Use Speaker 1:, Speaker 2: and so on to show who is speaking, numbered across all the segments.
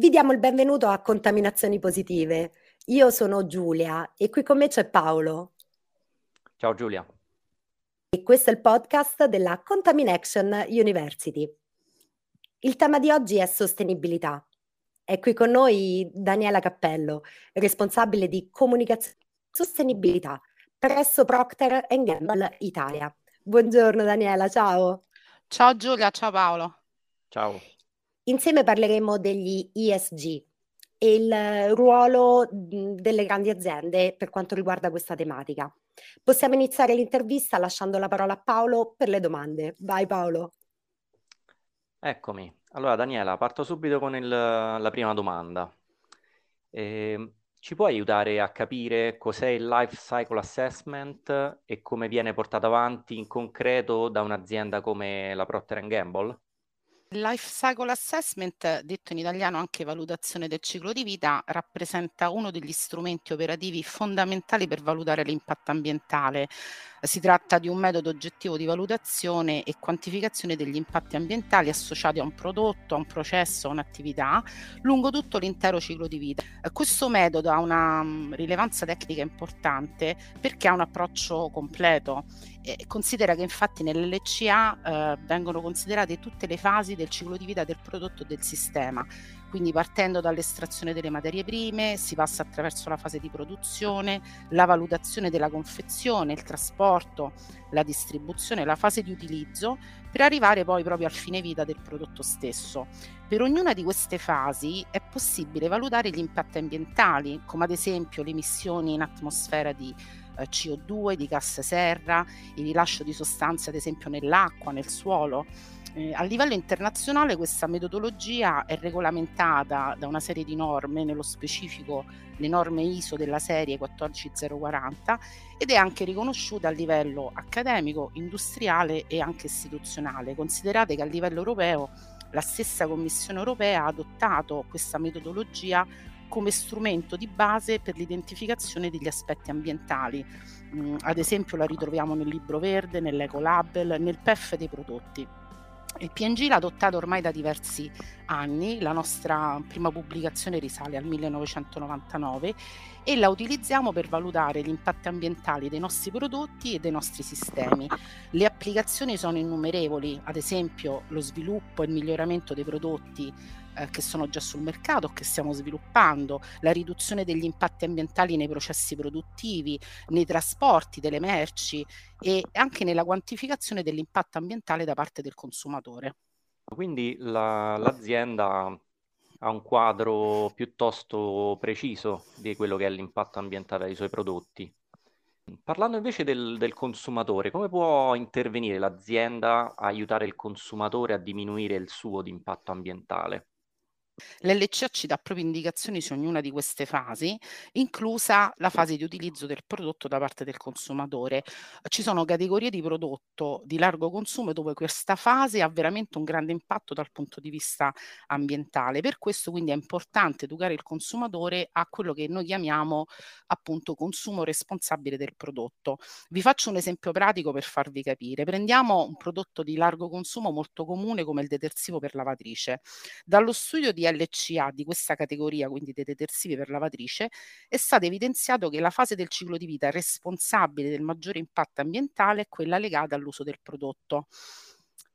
Speaker 1: Vi diamo il benvenuto a Contaminazioni Positive. Io sono Giulia e qui con me c'è Paolo.
Speaker 2: Ciao Giulia.
Speaker 1: E questo è il podcast della Contamination University. Il tema di oggi è sostenibilità. È qui con noi Daniela Cappello, responsabile di comunicazione e sostenibilità presso Procter Gamble Italia. Buongiorno Daniela, ciao.
Speaker 3: Ciao Giulia, ciao Paolo.
Speaker 2: Ciao.
Speaker 1: Insieme parleremo degli ESG e il ruolo delle grandi aziende per quanto riguarda questa tematica. Possiamo iniziare l'intervista lasciando la parola a Paolo per le domande. Vai Paolo.
Speaker 2: Eccomi. Allora Daniela, parto subito con il, la prima domanda. Eh, ci puoi aiutare a capire cos'è il life cycle assessment e come viene portato avanti in concreto da un'azienda come la Procter Gamble?
Speaker 3: Life Cycle Assessment, detto in italiano anche valutazione del ciclo di vita, rappresenta uno degli strumenti operativi fondamentali per valutare l'impatto ambientale. Si tratta di un metodo oggettivo di valutazione e quantificazione degli impatti ambientali associati a un prodotto, a un processo, a un'attività lungo tutto l'intero ciclo di vita. Questo metodo ha una mm, rilevanza tecnica importante perché ha un approccio completo eh, considera che infatti nell'LCA eh, vengono considerate tutte le fasi del ciclo di vita del prodotto e del sistema, quindi partendo dall'estrazione delle materie prime si passa attraverso la fase di produzione, la valutazione della confezione, il trasporto, la distribuzione, la fase di utilizzo, per arrivare poi proprio al fine vita del prodotto stesso. Per ognuna di queste fasi è possibile valutare gli impatti ambientali, come ad esempio le emissioni in atmosfera di eh, CO2, di gas serra, il rilascio di sostanze ad esempio nell'acqua, nel suolo. Eh, a livello internazionale questa metodologia è regolamentata da una serie di norme, nello specifico le norme ISO della serie 14040 ed è anche riconosciuta a livello accademico, industriale e anche istituzionale. Considerate che a livello europeo la stessa Commissione europea ha adottato questa metodologia come strumento di base per l'identificazione degli aspetti ambientali. Mm, ad esempio la ritroviamo nel libro verde, nell'ecolabel, nel PEF dei prodotti. Il PNG l'ha adottato ormai da diversi anni, la nostra prima pubblicazione risale al 1999 e la utilizziamo per valutare gli impatti ambientali dei nostri prodotti e dei nostri sistemi. Le applicazioni sono innumerevoli, ad esempio lo sviluppo e il miglioramento dei prodotti eh, che sono già sul mercato, che stiamo sviluppando, la riduzione degli impatti ambientali nei processi produttivi, nei trasporti delle merci e anche nella quantificazione dell'impatto ambientale da parte del consumatore.
Speaker 2: Quindi la, l'azienda ha un quadro piuttosto preciso di quello che è l'impatto ambientale dei suoi prodotti. Parlando invece del, del, consumatore, come può intervenire l'azienda a aiutare il consumatore a diminuire il suo impatto ambientale?
Speaker 3: L'LCA ci dà proprio indicazioni su ognuna di queste fasi, inclusa la fase di utilizzo del prodotto da parte del consumatore. Ci sono categorie di prodotto di largo consumo dove questa fase ha veramente un grande impatto dal punto di vista ambientale. Per questo quindi è importante educare il consumatore a quello che noi chiamiamo appunto consumo responsabile del prodotto. Vi faccio un esempio pratico per farvi capire. Prendiamo un prodotto di largo consumo molto comune come il detersivo per lavatrice. Dallo studio di LCA di questa categoria, quindi dei detersivi per lavatrice, è stato evidenziato che la fase del ciclo di vita responsabile del maggiore impatto ambientale è quella legata all'uso del prodotto.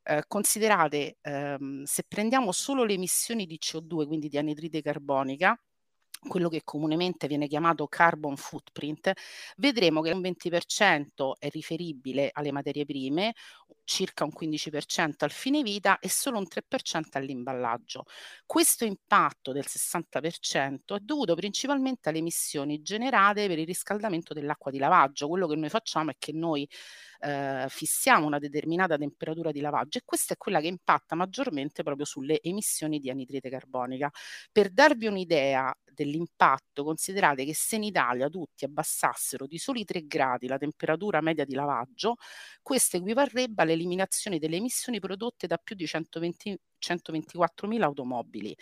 Speaker 3: Eh, considerate, ehm, se prendiamo solo le emissioni di CO2, quindi di anidride carbonica, quello che comunemente viene chiamato carbon footprint, vedremo che un 20% è riferibile alle materie prime, circa un 15% al fine vita e solo un 3% all'imballaggio. Questo impatto del 60% è dovuto principalmente alle emissioni generate per il riscaldamento dell'acqua di lavaggio. Quello che noi facciamo è che noi eh, fissiamo una determinata temperatura di lavaggio e questa è quella che impatta maggiormente proprio sulle emissioni di anidride carbonica. Per darvi un'idea dell'impatto, considerate che se in Italia tutti abbassassero di soli 3 gradi la temperatura media di lavaggio, questo equivarrebbe all'eliminazione delle emissioni prodotte da più di 120 124.000 automobili.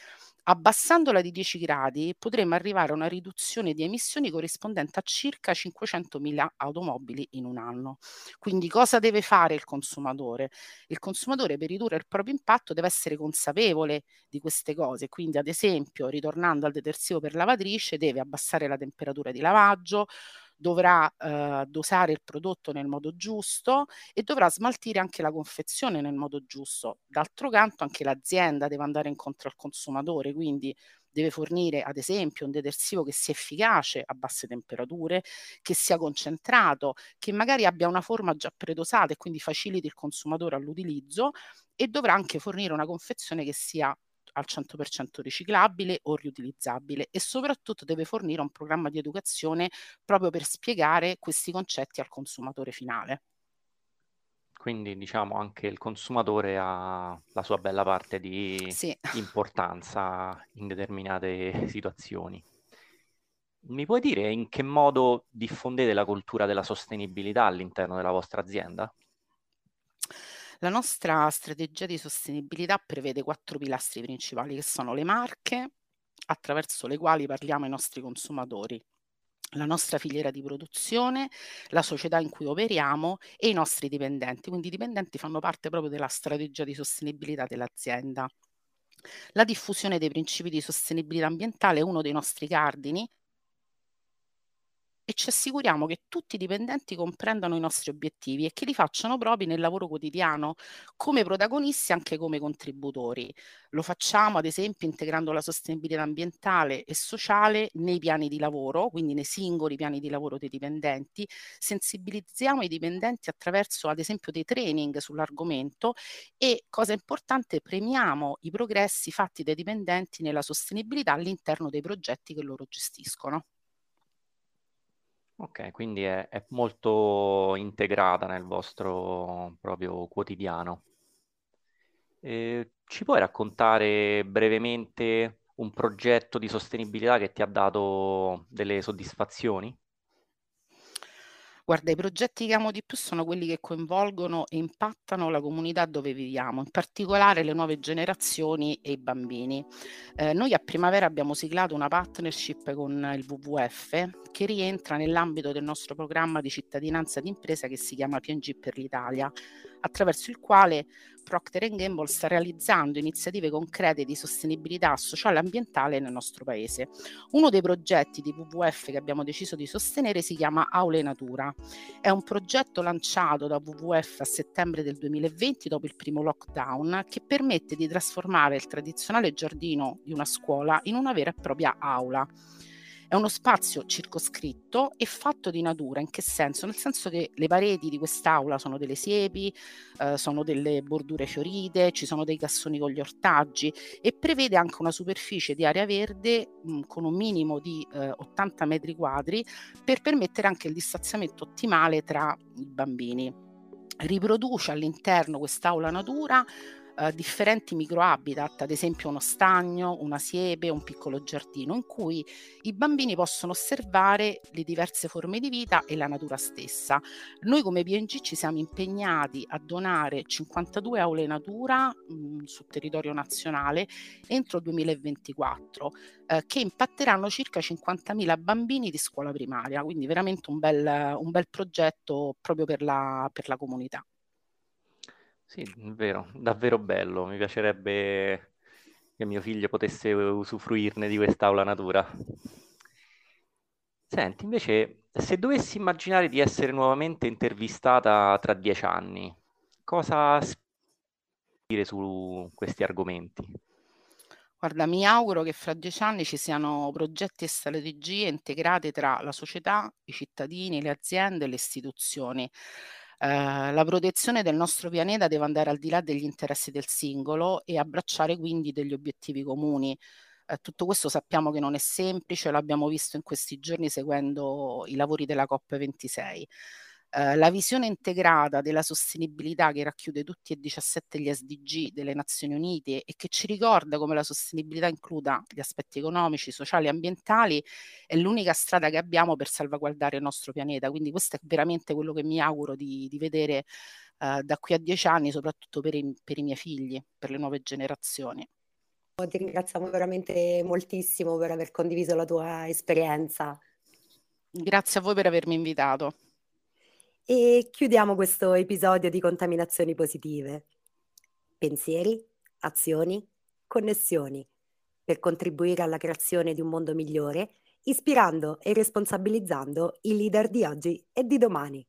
Speaker 3: Abbassandola di 10 gradi potremmo arrivare a una riduzione di emissioni corrispondente a circa 500.000 automobili in un anno. Quindi cosa deve fare il consumatore? Il consumatore per ridurre il proprio impatto deve essere consapevole di queste cose, quindi ad esempio ritornando al detersivo per lavatrice deve abbassare la temperatura di lavaggio, dovrà eh, dosare il prodotto nel modo giusto e dovrà smaltire anche la confezione nel modo giusto. D'altro canto anche l'azienda deve andare incontro al consumatore, quindi deve fornire ad esempio un detersivo che sia efficace a basse temperature, che sia concentrato, che magari abbia una forma già predosata e quindi faciliti il consumatore all'utilizzo e dovrà anche fornire una confezione che sia al 100% riciclabile o riutilizzabile e soprattutto deve fornire un programma di educazione proprio per spiegare questi concetti al consumatore finale.
Speaker 2: Quindi diciamo anche il consumatore ha la sua bella parte di sì. importanza in determinate situazioni. Mi puoi dire in che modo diffondete la cultura della sostenibilità all'interno della vostra azienda?
Speaker 3: La nostra strategia di sostenibilità prevede quattro pilastri principali che sono le marche attraverso le quali parliamo ai nostri consumatori, la nostra filiera di produzione, la società in cui operiamo e i nostri dipendenti. Quindi i dipendenti fanno parte proprio della strategia di sostenibilità dell'azienda. La diffusione dei principi di sostenibilità ambientale è uno dei nostri cardini e ci assicuriamo che tutti i dipendenti comprendano i nostri obiettivi e che li facciano propri nel lavoro quotidiano come protagonisti anche come contributori. Lo facciamo ad esempio integrando la sostenibilità ambientale e sociale nei piani di lavoro, quindi nei singoli piani di lavoro dei dipendenti, sensibilizziamo i dipendenti attraverso ad esempio dei training sull'argomento e cosa importante premiamo i progressi fatti dai dipendenti nella sostenibilità all'interno dei progetti che loro gestiscono.
Speaker 2: Ok, quindi è, è molto integrata nel vostro proprio quotidiano. Eh, ci puoi raccontare brevemente un progetto di sostenibilità che ti ha dato delle soddisfazioni?
Speaker 3: Guarda, i progetti che amo di più sono quelli che coinvolgono e impattano la comunità dove viviamo, in particolare le nuove generazioni e i bambini. Eh, noi a primavera abbiamo siglato una partnership con il WWF che rientra nell'ambito del nostro programma di cittadinanza d'impresa che si chiama PNG per l'Italia attraverso il quale Procter Gamble sta realizzando iniziative concrete di sostenibilità sociale e ambientale nel nostro paese. Uno dei progetti di WWF che abbiamo deciso di sostenere si chiama Aule Natura. È un progetto lanciato da WWF a settembre del 2020 dopo il primo lockdown che permette di trasformare il tradizionale giardino di una scuola in una vera e propria aula. È uno spazio circoscritto e fatto di natura. In che senso? Nel senso che le pareti di quest'aula sono delle siepi, eh, sono delle bordure fiorite, ci sono dei cassoni con gli ortaggi e prevede anche una superficie di area verde mh, con un minimo di eh, 80 metri quadri per permettere anche il distanziamento ottimale tra i bambini. Riproduce all'interno quest'aula natura eh, differenti microhabitat, ad esempio uno stagno, una siepe, un piccolo giardino, in cui i bambini possono osservare le diverse forme di vita e la natura stessa. Noi come PNG ci siamo impegnati a donare 52 aule natura mh, mm, sul territorio nazionale entro il 2024, eh, che impatteranno circa 50.000 bambini di scuola primaria, quindi veramente un bel, un bel progetto proprio per la, per la comunità.
Speaker 2: Sì, vero, davvero bello. Mi piacerebbe che mio figlio potesse usufruirne di quest'aula natura. Senti, invece, se dovessi immaginare di essere nuovamente intervistata tra dieci anni, cosa dire su questi argomenti?
Speaker 3: Guarda, mi auguro che fra dieci anni ci siano progetti e strategie integrate tra la società, i cittadini, le aziende e le istituzioni eh, la protezione del nostro pianeta deve andare al di là degli interessi del singolo e abbracciare quindi degli obiettivi comuni. Eh, tutto questo sappiamo che non è semplice, l'abbiamo visto in questi giorni seguendo i lavori della COP26. Eh, la visione integrata della sostenibilità che racchiude tutti e 17 gli SDG delle Nazioni Unite e che ci ricorda come la sostenibilità includa gli aspetti economici, sociali e ambientali è l'unica strada che abbiamo per salvaguardare il nostro pianeta. Quindi questo è veramente quello che mi auguro di, di vedere eh, da qui a dieci anni, soprattutto per i, per i miei figli, per le nuove generazioni.
Speaker 1: Ti ringraziamo veramente moltissimo per aver condiviso la tua esperienza.
Speaker 3: Grazie a voi per avermi invitato.
Speaker 1: E chiudiamo questo episodio di contaminazioni positive. Pensieri, azioni, connessioni per contribuire alla creazione di un mondo migliore, ispirando e responsabilizzando i leader di oggi e di domani.